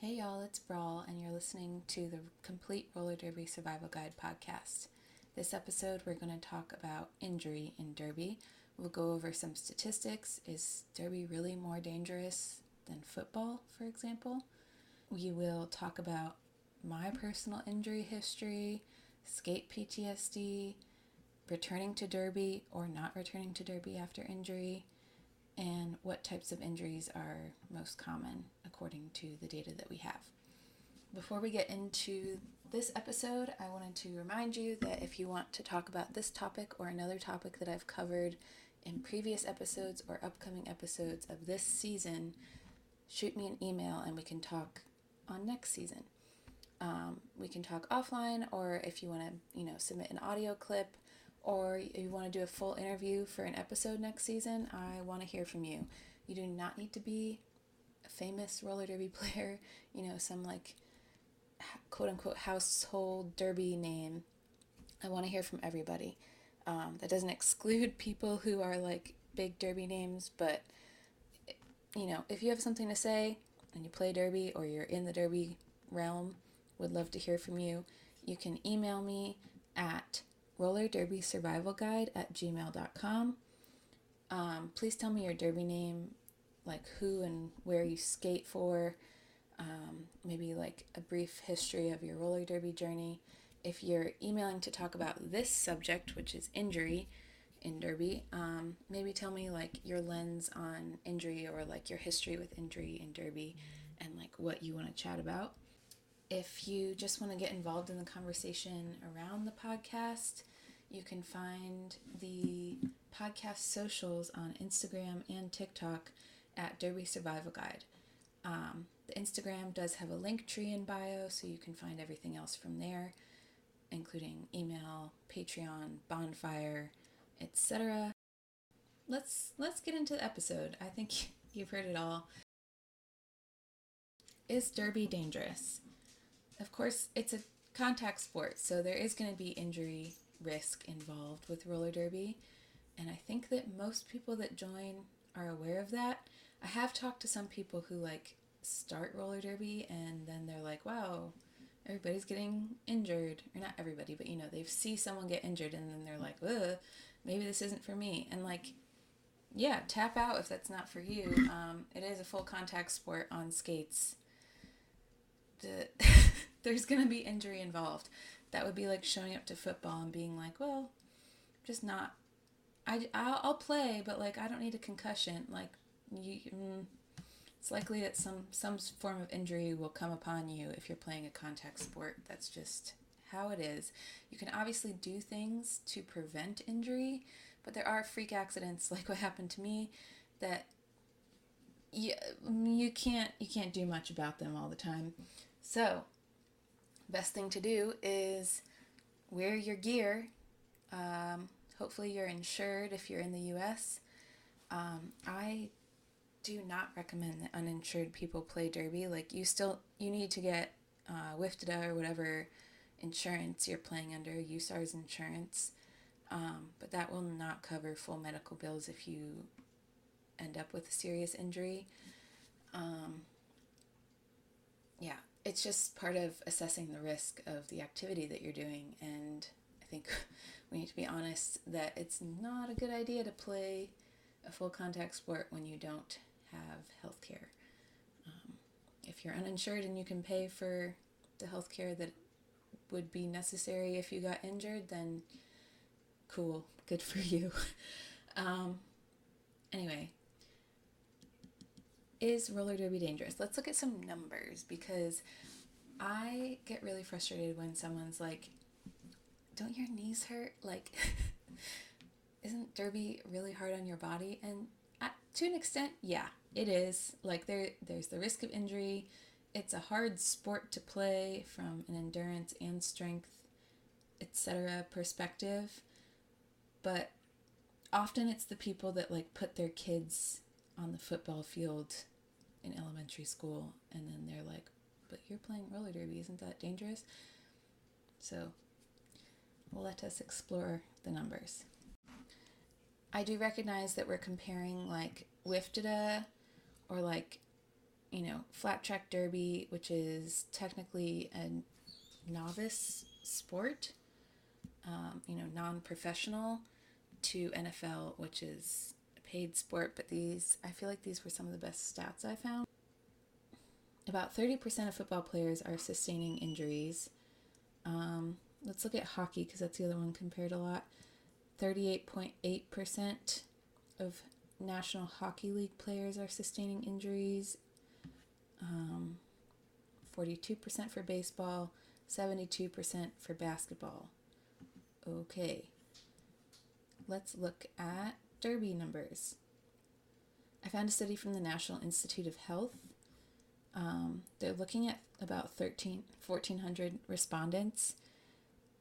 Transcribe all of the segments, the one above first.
Hey y'all, it's Brawl, and you're listening to the Complete Roller Derby Survival Guide podcast. This episode, we're going to talk about injury in Derby. We'll go over some statistics. Is Derby really more dangerous than football, for example? We will talk about my personal injury history, skate PTSD, returning to Derby or not returning to Derby after injury, and what types of injuries are most common according to the data that we have. Before we get into this episode, I wanted to remind you that if you want to talk about this topic or another topic that I've covered in previous episodes or upcoming episodes of this season, shoot me an email and we can talk on next season. Um, we can talk offline, or if you want to, you know, submit an audio clip or you want to do a full interview for an episode next season, I want to hear from you. You do not need to be famous roller derby player, you know, some like quote unquote household derby name. I want to hear from everybody. Um, that doesn't exclude people who are like big derby names, but you know, if you have something to say and you play derby or you're in the derby realm, would love to hear from you. You can email me at roller derby survival guide at gmail.com. Um, please tell me your derby name, like who and where you skate for, um, maybe like a brief history of your roller derby journey. If you're emailing to talk about this subject, which is injury in derby, um, maybe tell me like your lens on injury or like your history with injury in derby and like what you want to chat about. If you just want to get involved in the conversation around the podcast, you can find the podcast socials on Instagram and TikTok at Derby Survival Guide. Um, the Instagram does have a Linktree in bio, so you can find everything else from there, including email, Patreon, bonfire, etc. Let's let's get into the episode. I think you've heard it all. Is Derby dangerous? of course, it's a contact sport, so there is going to be injury risk involved with roller derby. And I think that most people that join are aware of that. I have talked to some people who like start roller derby and then they're like, wow, everybody's getting injured. Or not everybody, but you know, they see someone get injured and then they're like, ugh, maybe this isn't for me. And like, yeah, tap out if that's not for you. Um, it is a full contact sport on skates. The there's going to be injury involved. That would be like showing up to football and being like, well, just not. I, I'll, I'll play, but like I don't need a concussion. Like you, mm, it's likely that some some form of injury will come upon you if you're playing a contact sport. That's just how it is. You can obviously do things to prevent injury, but there are freak accidents like what happened to me that you, you can't you can't do much about them all the time. So best thing to do is wear your gear. Um, hopefully, you're insured if you're in the US. Um, I do not recommend that uninsured people play derby. Like, you still you need to get uh, WFTDA or whatever insurance you're playing under, USARS insurance. Um, but that will not cover full medical bills if you end up with a serious injury. Um, yeah, it's just part of assessing the risk of the activity that you're doing. And I think we need to be honest that it's not a good idea to play a full contact sport when you don't have health care. Um, if you're uninsured and you can pay for the health care that would be necessary if you got injured, then cool, good for you. um, anyway, is roller derby dangerous? Let's look at some numbers because I get really frustrated when someone's like, Don't your knees hurt? Like, isn't derby really hard on your body? And to an extent, yeah, it is. Like, there, there's the risk of injury. It's a hard sport to play from an endurance and strength, etc. perspective. But often it's the people that like put their kids on the football field in elementary school and then they're like but you're playing roller derby isn't that dangerous so let us explore the numbers i do recognize that we're comparing like WFTDA or like you know, flat track derby, which is technically a novice sport, um, you know, non professional, to NFL, which is a paid sport. But these, I feel like these were some of the best stats I found. About 30% of football players are sustaining injuries. Um, let's look at hockey because that's the other one compared a lot. 38.8% of National Hockey League players are sustaining injuries. Um, 42% for baseball, 72% for basketball. Okay, let's look at derby numbers. I found a study from the National Institute of Health. Um, they're looking at about 13, 1,400 respondents,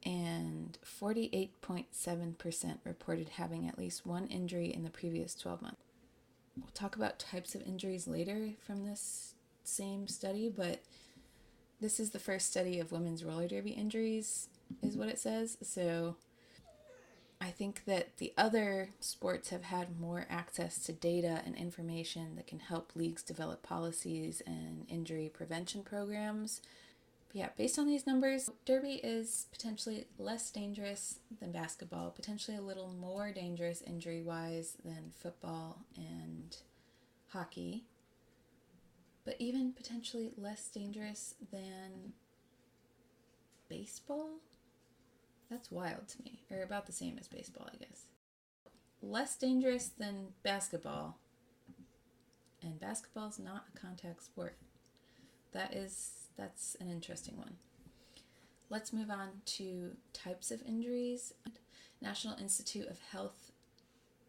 and 48.7% reported having at least one injury in the previous 12 months. We'll talk about types of injuries later from this same study, but this is the first study of women's roller derby injuries, is what it says. So I think that the other sports have had more access to data and information that can help leagues develop policies and injury prevention programs. Yeah, based on these numbers, derby is potentially less dangerous than basketball, potentially a little more dangerous injury wise than football and hockey but even potentially less dangerous than baseball? That's wild to me. Or about the same as baseball, I guess. Less dangerous than basketball. And basketball's not a contact sport. That is that's an interesting one. Let's move on to types of injuries. National Institute of Health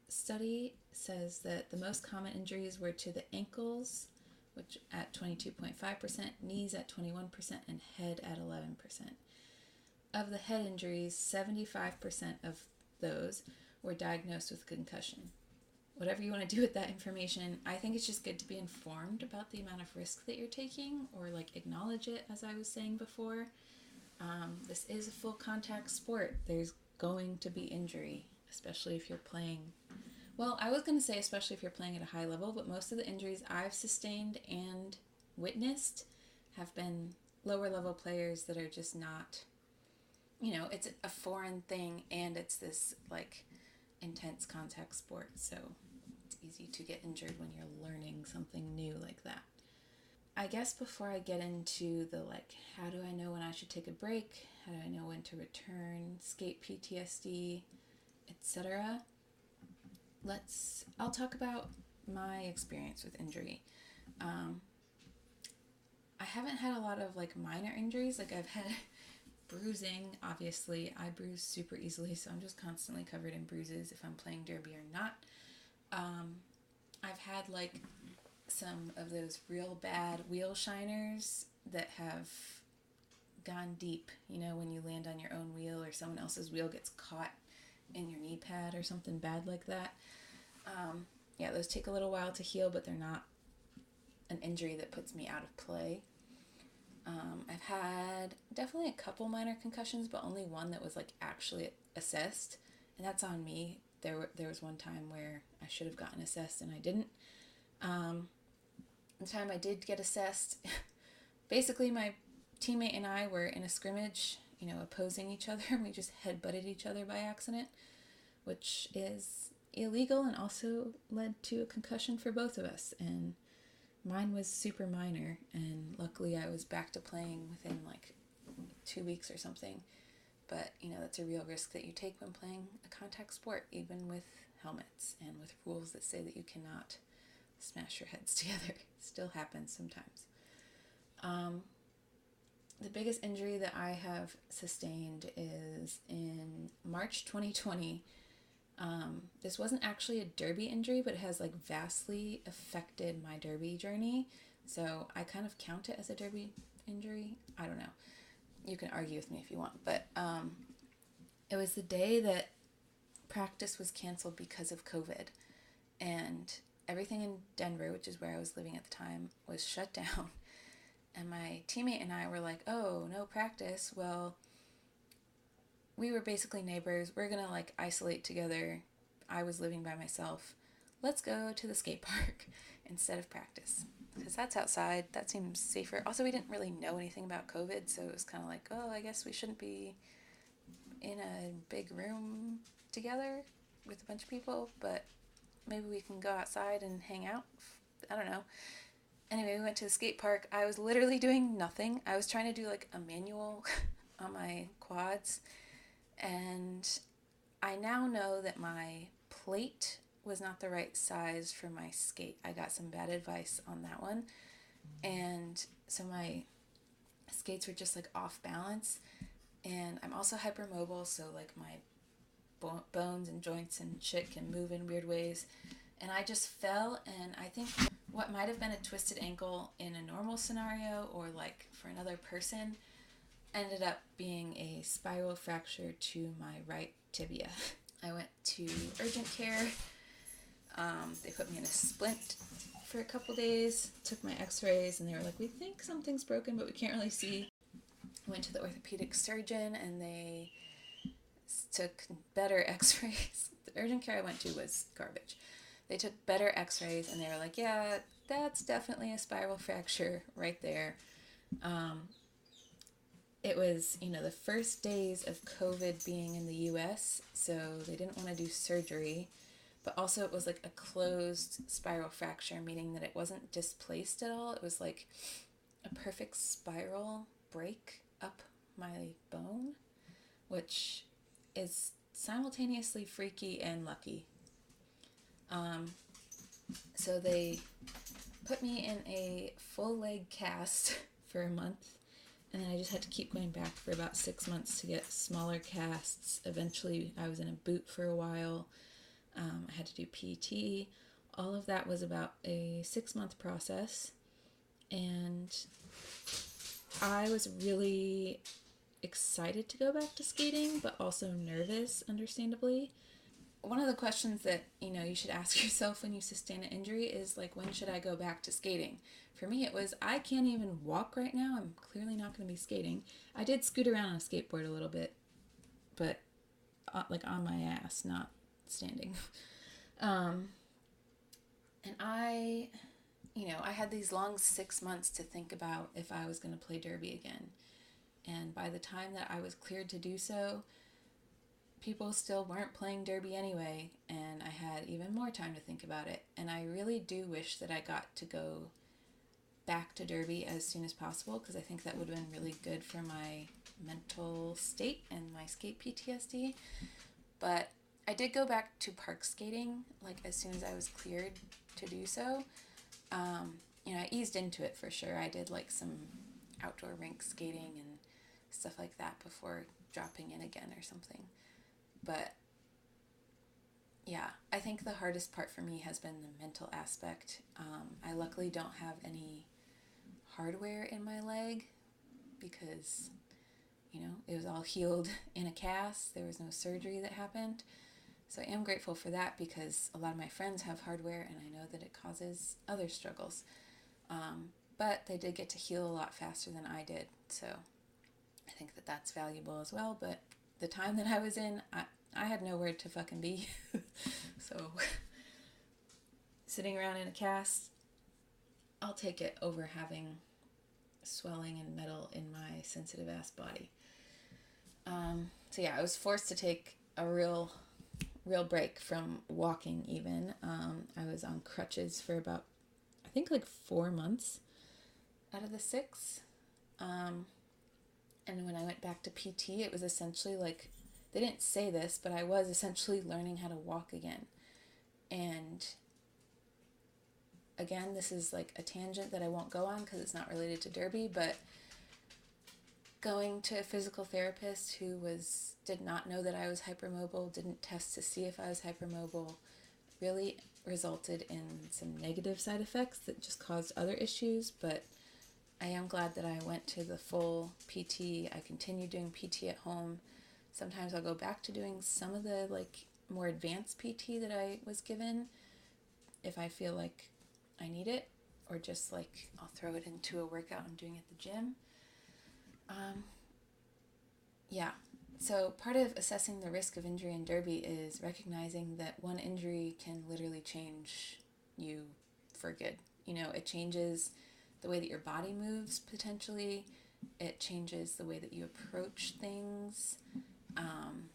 study says that the most common injuries were to the ankles, which at 22.5%, knees at 21%, and head at 11%. Of the head injuries, 75% of those were diagnosed with concussion. Whatever you want to do with that information, I think it's just good to be informed about the amount of risk that you're taking or like acknowledge it, as I was saying before. Um, this is a full contact sport. There's going to be injury, especially if you're playing well, I was going to say, especially if you're playing at a high level, but most of the injuries I've sustained and witnessed have been lower level players that are just not, you know, it's a foreign thing and it's this like intense contact sport. So it's easy to get injured when you're learning something new like that. I guess before I get into the like, how do I know when I should take a break? How do I know when to return, skate PTSD, etc let's I'll talk about my experience with injury. Um, I haven't had a lot of like minor injuries. Like I've had bruising. Obviously, I bruise super easily, so I'm just constantly covered in bruises if I'm playing derby or not. Um, I've had like some of those real bad wheel shiners that have gone deep. You know, when you land on your own wheel or someone else's wheel gets caught in your knee pad or something bad like that. Um, yeah, those take a little while to heal, but they're not an injury that puts me out of play. Um, I've had definitely a couple minor concussions, but only one that was like actually assessed, and that's on me. There, were, there was one time where I should have gotten assessed and I didn't. Um, the time I did get assessed, basically my teammate and I were in a scrimmage, you know, opposing each other. and We just head butted each other by accident, which is illegal and also led to a concussion for both of us. And mine was super minor, and luckily I was back to playing within like two weeks or something. But you know, that's a real risk that you take when playing a contact sport, even with helmets and with rules that say that you cannot smash your heads together. It still happens sometimes. Um, the biggest injury that I have sustained is in March 2020. Um, this wasn't actually a derby injury, but it has like vastly affected my derby journey. So I kind of count it as a derby injury. I don't know. You can argue with me if you want, but um, it was the day that practice was canceled because of COVID, and everything in Denver, which is where I was living at the time, was shut down. And my teammate and I were like, "Oh, no practice." Well, we were basically neighbors. We're gonna like isolate together. I was living by myself. Let's go to the skate park. instead of practice because that's outside. That seems safer. Also, we didn't really know anything about COVID, so it was kind of like, oh, I guess we shouldn't be in a big room together with a bunch of people, but maybe we can go outside and hang out. I don't know. Anyway, we went to the skate park. I was literally doing nothing. I was trying to do like a manual on my quads, and I now know that my plate was not the right size for my skate. I got some bad advice on that one. And so my skates were just like off balance. And I'm also hypermobile, so like my bo- bones and joints and shit can move in weird ways. And I just fell, and I think what might have been a twisted ankle in a normal scenario or like for another person ended up being a spiral fracture to my right tibia. I went to urgent care um, they put me in a splint for a couple days, took my x rays, and they were like, We think something's broken, but we can't really see. I went to the orthopedic surgeon and they took better x rays. The urgent care I went to was garbage. They took better x rays and they were like, Yeah, that's definitely a spiral fracture right there. Um, it was, you know, the first days of COVID being in the US, so they didn't want to do surgery but also it was like a closed spiral fracture, meaning that it wasn't displaced at all. It was like a perfect spiral break up my bone, which is simultaneously freaky and lucky. Um, so they put me in a full leg cast for a month, and then I just had to keep going back for about six months to get smaller casts. Eventually, I was in a boot for a while um, I had to do PT. All of that was about a six month process. And I was really excited to go back to skating, but also nervous, understandably. One of the questions that you know you should ask yourself when you sustain an injury is like, when should I go back to skating? For me, it was I can't even walk right now. I'm clearly not going to be skating. I did scoot around on a skateboard a little bit, but uh, like on my ass, not standing. Um, and I, you know, I had these long six months to think about if I was going to play derby again. And by the time that I was cleared to do so, people still weren't playing derby anyway, and I had even more time to think about it. And I really do wish that I got to go back to derby as soon as possible because I think that would have been really good for my mental state and my skate PTSD. But I did go back to park skating like as soon as I was cleared to do so. Um, you know, I eased into it for sure. I did like some outdoor rink skating and stuff like that before dropping in again or something. But yeah, I think the hardest part for me has been the mental aspect. Um, I luckily don't have any hardware in my leg because, you know, it was all healed in a cast. There was no surgery that happened. So I am grateful for that because a lot of my friends have hardware and I know that it causes other struggles. Um, but they did get to heal a lot faster than I did. So I think that that's valuable as well. But the time that I was in, I, I had nowhere to fucking be. so sitting around in a cast, I'll take it over having swelling and metal in my sensitive ass body. Um, so yeah, I was forced to take a real real break from walking even. Um, I was on crutches for about, I think like four months out of the six. Um, and when I went back to PT, it was essentially like, they didn't say this, but I was essentially learning how to walk again. And again, this is like a tangent that I won't go on because it's not related to Derby, but going to a physical therapist who was did not know that I was hypermobile, didn't test to see if I was hypermobile, really resulted in some negative side effects that just caused other issues, but I am glad that I went to the full PT. I continued doing PT at home. Sometimes I'll go back to doing some of the like more advanced PT that I was given if I feel like I need it or just like I'll throw it into a workout I'm doing at the gym. Um, yeah, so, part of assessing the risk of injury in derby is recognizing that one injury can literally change you for good. You know, it changes the way that your body moves potentially. It changes the way that you approach things. Um,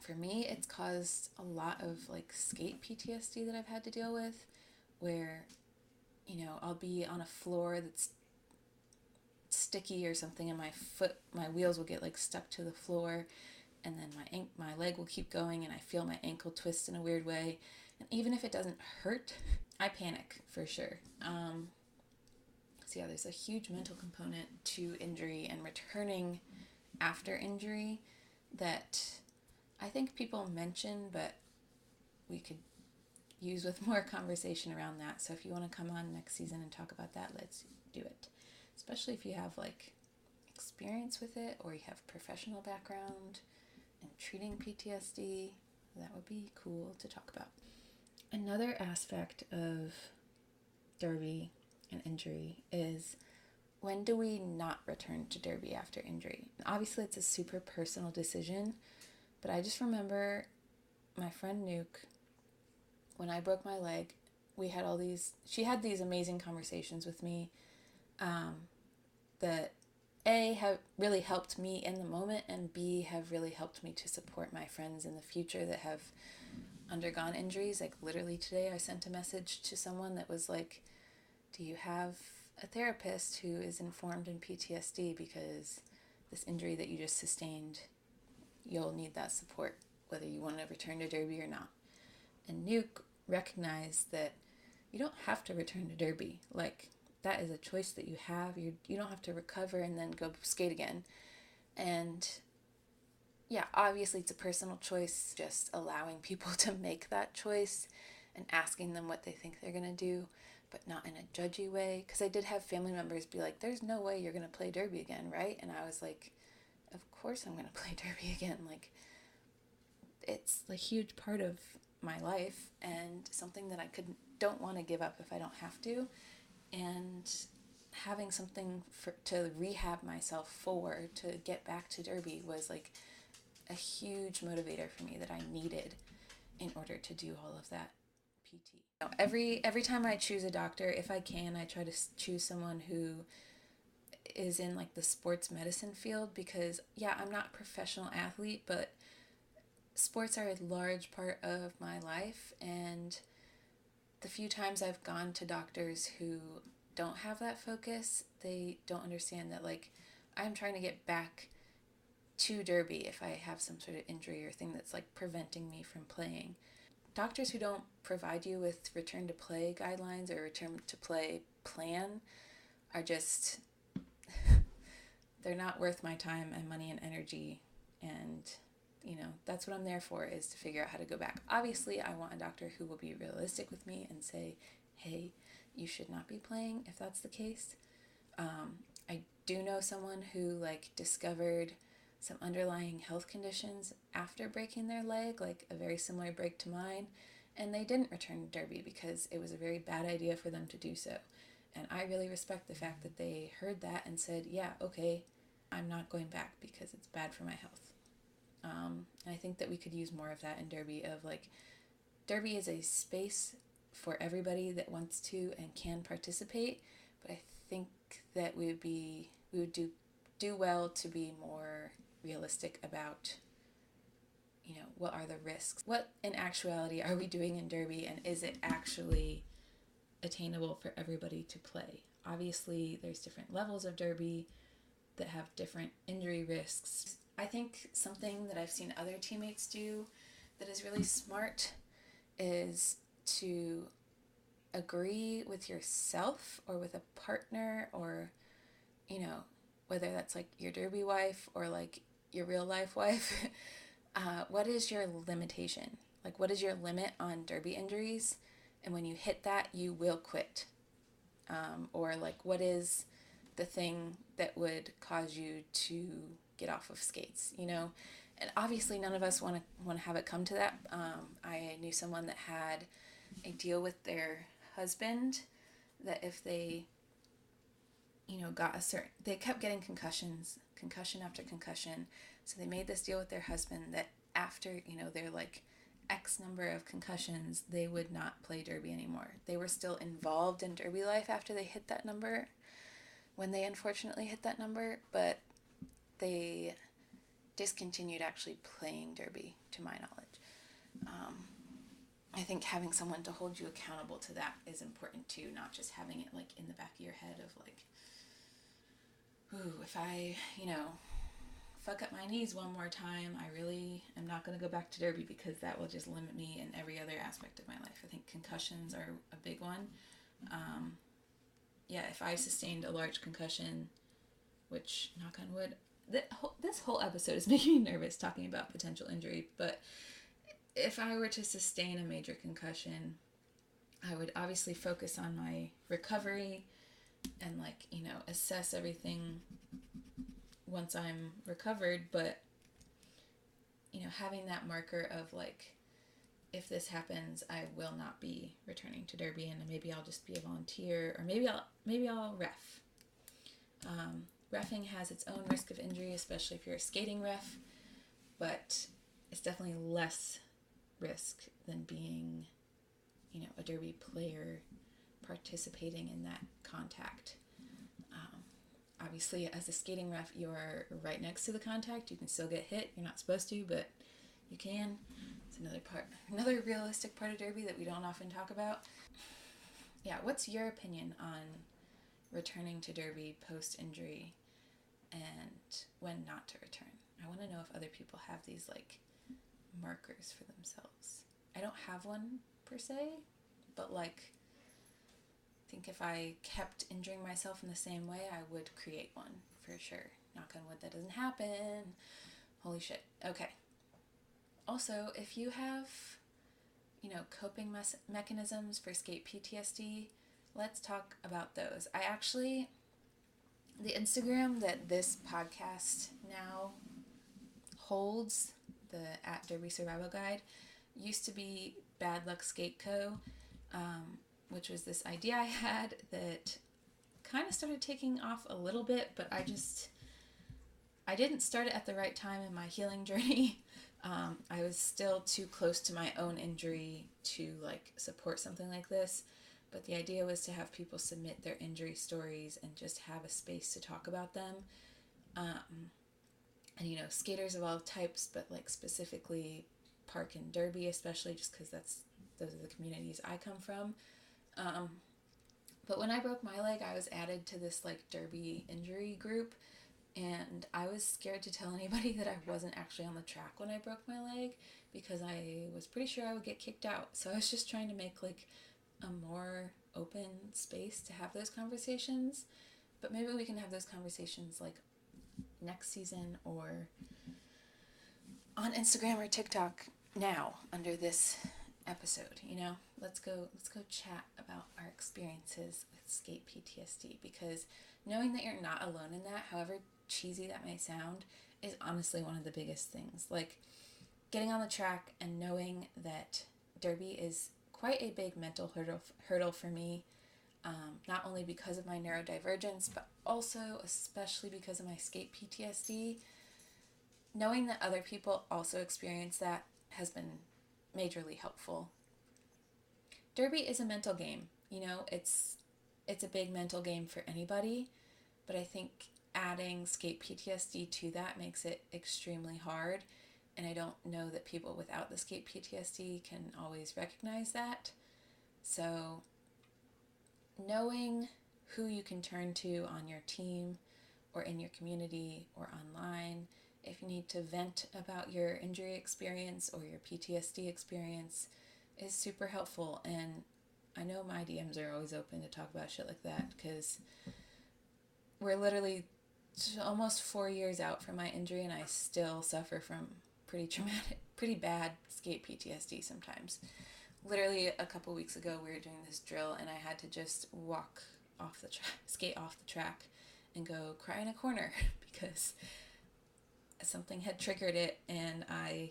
for me, it's caused a lot of like skate PTSD that I've had to deal with, where, you know, I'll be on a floor that's sticky or something, and my foot, my wheels will get like stuck to the floor, and then my my leg will keep going, and I feel my ankle twist in a weird way, and even if it doesn't hurt, I panic for sure. Um, so yeah, there's a huge mental component to injury and returning after injury that I think people mention, but we could use with more conversation around that. So if you want to come on next season and talk about that, let's do it. Especially if you have like experience with it or you have professional background in treating PTSD, that would be cool to talk about. Another aspect of derby and injury is when do we not return to derby after injury? Obviously, it's a super personal decision but I just remember my friend Nuke, when I broke my leg, we had all these, she had these amazing conversations with me um, that A, have really helped me in the moment, and B, have really helped me to support my friends in the future that have undergone injuries. Like, literally today, I sent a message to someone that was like, Do you have a therapist who is informed in PTSD because this injury that you just sustained you'll need that support whether you want to return to Derby or not. And Nuke recognized that you don't have to return to Derby. Like that is a choice that you have. You you don't have to recover and then go skate again. And yeah, obviously it's a personal choice. Just allowing people to make that choice and asking them what they think they're gonna do, but not in a judgy way. Because I did have family members be like, "There's no way you're gonna play Derby again, right?" And I was like, of course I'm going to play derby again. Like, it's a huge part of my life and something that I could don't want to give up if I don't have to. And having something for to rehab myself for to get back to derby was like a huge motivator for me that I needed in order to do all of that Every every time I choose a doctor, if I can, I try to choose someone who is in like the sports medicine field because yeah, I'm not a professional athlete, but sports are a large part of my life and the few times I've gone to doctors who don't have that focus, they don't understand that like I'm trying to get back to derby if I have some sort of injury or thing that's like preventing me from playing. Doctors who don't provide you with return to play guidelines or return to play plan are just they're not worth my time and money and energy. And you know that's what i'm there for is to figure out how to go back. Obviously i want a doctor who will be realistic with me and say hey you should not be playing if that's the case. Um, i do know someone who like discovered some underlying health conditions after breaking their leg like a very similar break to mine and they didn't return to derby because it was a very bad idea for them to do so and I really respect the fact that they heard that and said, yeah, okay, I'm not going back because it's bad for my health. Um, and I think that we could use more of that in Derby of like, Derby is a space for everybody that wants to and can participate, but I think that we would be, we would do, do well to be more realistic about you know what are the risks what in actuality are we doing in derby and is it actually attainable for everybody to play. Obviously, there's different levels of derby that have different injury risks. I think something that I've seen other teammates do that is really smart is to agree with yourself or with a partner or you know whether that's like your derby wife or like your real life wife uh, what is your limitation? Like what is your limit on derby injuries? And when you hit that you will quit. Um, or like what is the thing that would cause you to get off of skates you know? And obviously none of us want to want to have it come to that. Um, i knew someone that had a deal with their husband that if they you know got a certain they kept getting concussions concussion after concussion so they made this deal with their husband that after you know they're like X number of concussions, they would not play Derby anymore. They were still involved in Derby life after they hit that number, when they unfortunately hit that number, but they discontinued actually playing Derby, to my knowledge. Um, I think having someone to hold you accountable to that is important too, not just having it like in the back of your head of like, ooh, if I, you know, fuck up my knees one more time, I really am not going to go back to Derby because that will just limit me in every other aspect of my life. I think concussions are a big one. Um, yeah, if I sustained a large concussion, which, knock on wood, this whole episode is making me nervous talking about potential injury, but if I were to sustain a major concussion, I would obviously focus on my recovery and, like, you know, assess everything once I'm recovered, but you know, having that marker of like if this happens, I will not be returning to Derby and maybe I'll just be a volunteer or maybe I'll maybe I'll ref. Um, refing has its own risk of injury, especially if you're a skating ref, but it's definitely less risk than being, you know, a Derby player participating in that contact. Um, obviously as a skating ref you're right next to the contact. You can still get hit. You're not supposed to but you can. It's another part another realistic part of derby that we don't often talk about. Yeah what's your opinion on returning to derby post injury and when not to return? I want to know if other people have these like markers for themselves. I don't have one per se but like think if I kept injuring myself in the same way, I would create one for sure. Knock on wood, that doesn't happen. Holy shit. Okay. Also, if you have, you know, coping mes- mechanisms for skate PTSD, let's talk about those. I actually, the Instagram that this podcast now holds, the at Derby Survival Guide, used to be Bad Luck Skate Co. Um, which was this idea I had that kind of started taking off a little bit, but I just I didn't start it at the right time in my healing journey. Um, I was still too close to my own injury to like support something like this. But the idea was to have people submit their injury stories and just have a space to talk about them. Um, and you know, skaters of all types, but like specifically park and derby, especially just because that's those are the communities I come from. Um, but when I broke my leg, I was added to this like derby injury group, and I was scared to tell anybody that I wasn't actually on the track when I broke my leg because I was pretty sure I would get kicked out. So I was just trying to make like a more open space to have those conversations. But maybe we can have those conversations like next season or on Instagram or TikTok now under this episode, you know? Let's go let's go chat about our experiences with skate PTSD because knowing that you're not alone in that, however cheesy that may sound, is honestly one of the biggest things. Like getting on the track and knowing that derby is quite a big mental hurdle hurdle for me. Um, not only because of my neurodivergence, but also especially because of my skate PTSD. Knowing that other people also experience that has been majorly helpful. Derby is a mental game. You know, it's it's a big mental game for anybody, but I think adding skate PTSD to that makes it extremely hard. And I don't know that people without the skate PTSD can always recognize that. So, knowing who you can turn to on your team or in your community or online if you need to vent about your injury experience or your PTSD experience is super helpful. And I know my DMs are always open to talk about shit like that because we're literally almost four years out from my injury and I still suffer from pretty traumatic, pretty bad skate PTSD sometimes. Literally a couple weeks ago, we were doing this drill and I had to just walk off the track, skate off the track, and go cry in a corner because something had triggered it and I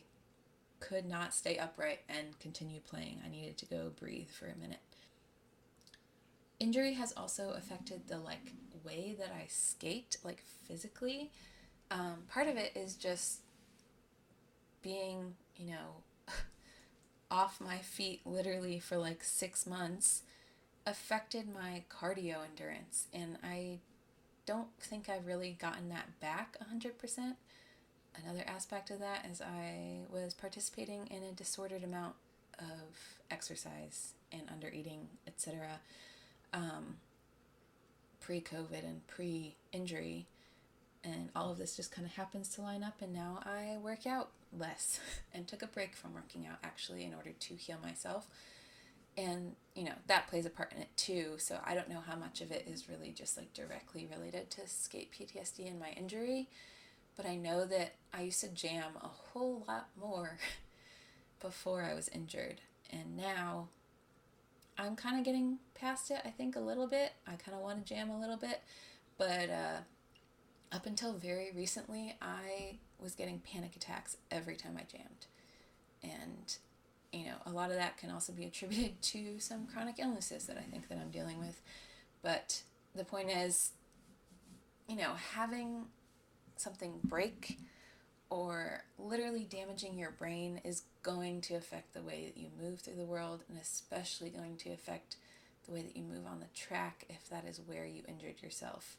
could not stay upright and continue playing. I needed to go breathe for a minute. Injury has also affected the like way that I skate, like physically. Um, part of it is just being, you know, off my feet literally for like six months affected my cardio endurance. And I don't think I've really gotten that back 100%. Another aspect of that is I was participating in a disordered amount of exercise and under eating, etc. Um, pre COVID and pre injury. And all of this just kind of happens to line up, and now I work out less and took a break from working out actually in order to heal myself. And, you know, that plays a part in it too. So I don't know how much of it is really just like directly related to skate PTSD and my injury. But I know that I used to jam a whole lot more before I was injured. And now I'm kind of getting past it, I think, a little bit. I kind of want to jam a little bit. But uh, up until very recently, I was getting panic attacks every time I jammed. And, you know, a lot of that can also be attributed to some chronic illnesses that I think that I'm dealing with. But the point is, you know, having something break or literally damaging your brain is going to affect the way that you move through the world and especially going to affect the way that you move on the track if that is where you injured yourself.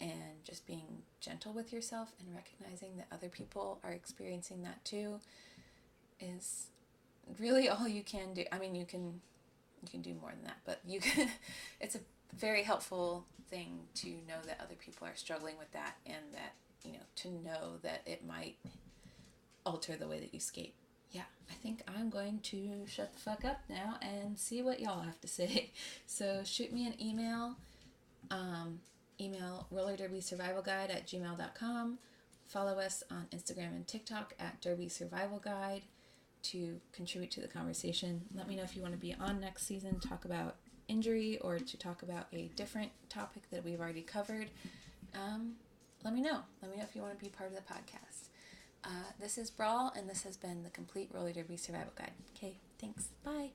And just being gentle with yourself and recognizing that other people are experiencing that too is really all you can do. I mean, you can you can do more than that, but you can it's a very helpful thing to know that other people are struggling with that and that you know, to know that it might alter the way that you skate. Yeah, I think I'm going to shut the fuck up now and see what y'all have to say. So shoot me an email. Um, email roller derby survival guide at gmail.com. Follow us on Instagram and TikTok at Derby Survival Guide to contribute to the conversation. Let me know if you want to be on next season, talk about injury, or to talk about a different topic that we've already covered. Um, let me know. Let me know if you want to be part of the podcast. Uh, this is Brawl, and this has been the Complete Roller Derby Survival Guide. Okay, thanks. Bye.